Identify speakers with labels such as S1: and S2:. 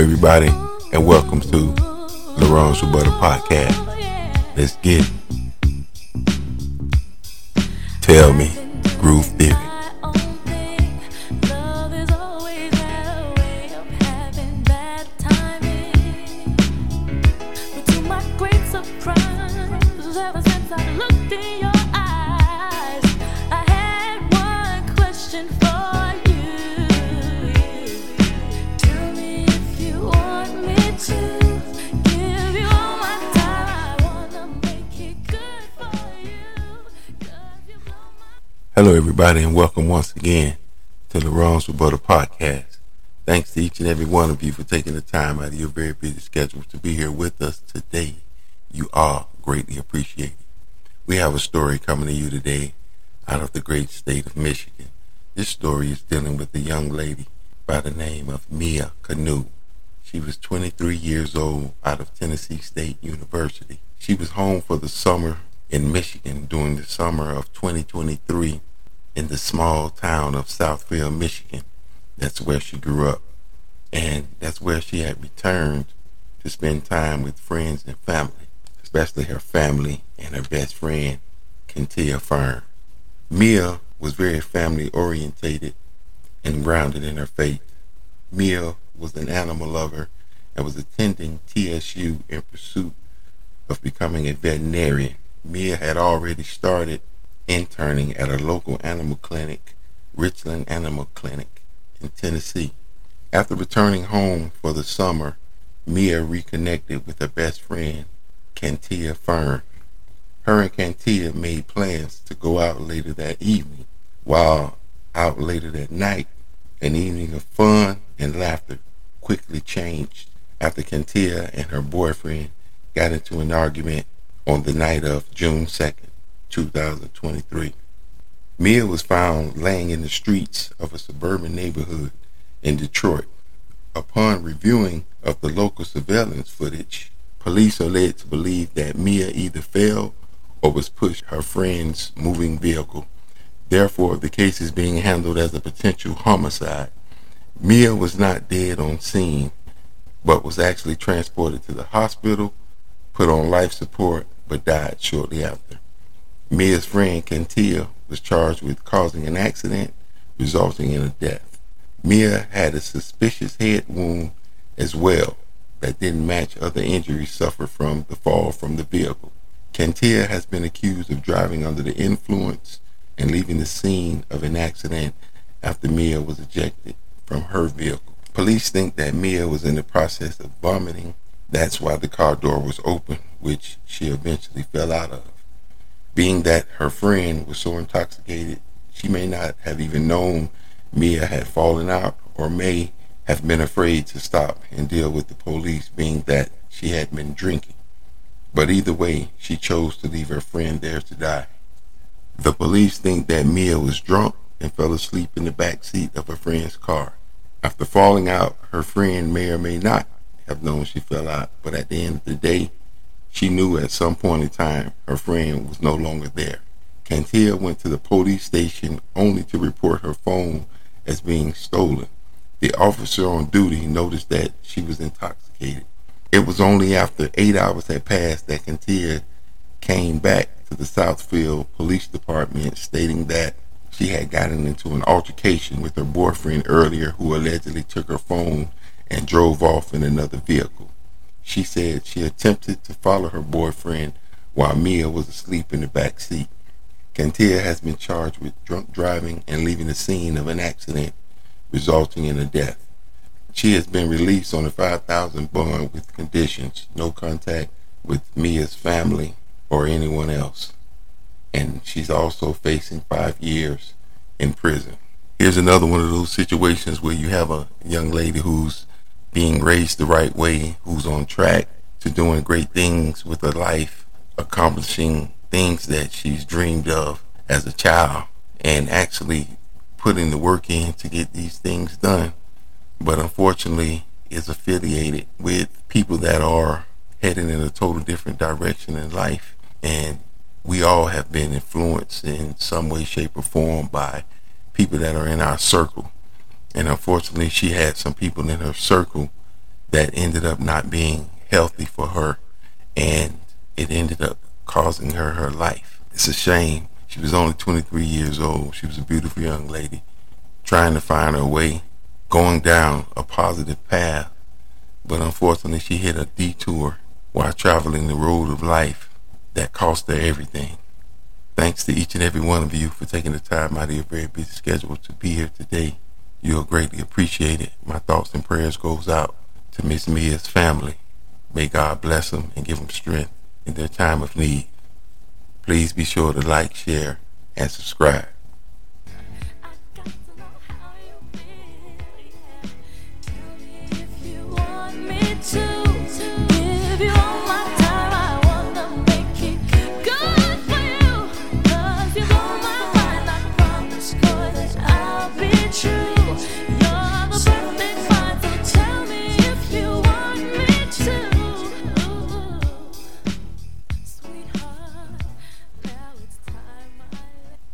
S1: everybody, and welcome to Laurent's Rebuttal Podcast. Let's get it. Tell me, Groove Theory. Hello, everybody, and welcome once again to Laurent's Rebuttal Podcast. Thanks to each and every one of you for taking the time out of your very busy schedule to be here with us today. You are greatly appreciated. We have a story coming to you today out of the great state of Michigan. This story is dealing with a young lady by the name of Mia Kanu. She was 23 years old out of Tennessee State University. She was home for the summer in Michigan during the summer of 2023 in the small town of Southfield, Michigan. That's where she grew up. And that's where she had returned to spend time with friends and family, especially her family and her best friend, Kentia Fern. Mia was very family orientated and grounded in her faith. Mia was an animal lover and was attending TSU in pursuit of becoming a veterinarian. Mia had already started interning at a local animal clinic, Richland Animal Clinic in Tennessee. After returning home for the summer, Mia reconnected with her best friend, Cantia Fern. Her and Cantia made plans to go out later that evening. While out later that night, an evening of fun and laughter quickly changed after Cantia and her boyfriend got into an argument on the night of June 2nd, 2023. Mia was found laying in the streets of a suburban neighborhood in Detroit. Upon reviewing of the local surveillance footage, police are led to believe that Mia either fell or was pushed her friend's moving vehicle. Therefore, the case is being handled as a potential homicide. Mia was not dead on scene, but was actually transported to the hospital, put on life support, but died shortly after. Mia's friend Kentia was charged with causing an accident resulting in a death. Mia had a suspicious head wound as well that didn't match other injuries suffered from the fall from the vehicle. Kentia has been accused of driving under the influence and leaving the scene of an accident after Mia was ejected from her vehicle. Police think that Mia was in the process of vomiting. That's why the car door was open, which she eventually fell out of. Being that her friend was so intoxicated, she may not have even known Mia had fallen out or may have been afraid to stop and deal with the police, being that she had been drinking. But either way, she chose to leave her friend there to die. The police think that Mia was drunk and fell asleep in the back seat of her friend's car. After falling out, her friend may or may not have known she fell out, but at the end of the day, she knew at some point in time her friend was no longer there. Cantia went to the police station only to report her phone as being stolen. The officer on duty noticed that she was intoxicated. It was only after eight hours had passed that Cantia came back to the Southfield Police Department stating that she had gotten into an altercation with her boyfriend earlier who allegedly took her phone and drove off in another vehicle. She said she attempted to follow her boyfriend while Mia was asleep in the back seat. Cantia has been charged with drunk driving and leaving the scene of an accident resulting in a death. She has been released on a 5000 bond with conditions, no contact with Mia's family or anyone else. And she's also facing five years in prison. Here's another one of those situations where you have a young lady who's being raised the right way, who's on track to doing great things with her life, accomplishing things that she's dreamed of as a child, and actually putting the work in to get these things done. But unfortunately, is affiliated with people that are heading in a total different direction in life. And we all have been influenced in some way, shape, or form by people that are in our circle. And unfortunately, she had some people in her circle that ended up not being healthy for her and it ended up causing her her life. It's a shame. She was only 23 years old. She was a beautiful young lady trying to find her way, going down a positive path. But unfortunately, she hit a detour while traveling the road of life that cost her everything. Thanks to each and every one of you for taking the time out of your very busy schedule to be here today. You are greatly appreciate it. My thoughts and prayers goes out to Miss Mia's family. May God bless them and give them strength in their time of need. Please be sure to like, share, and subscribe.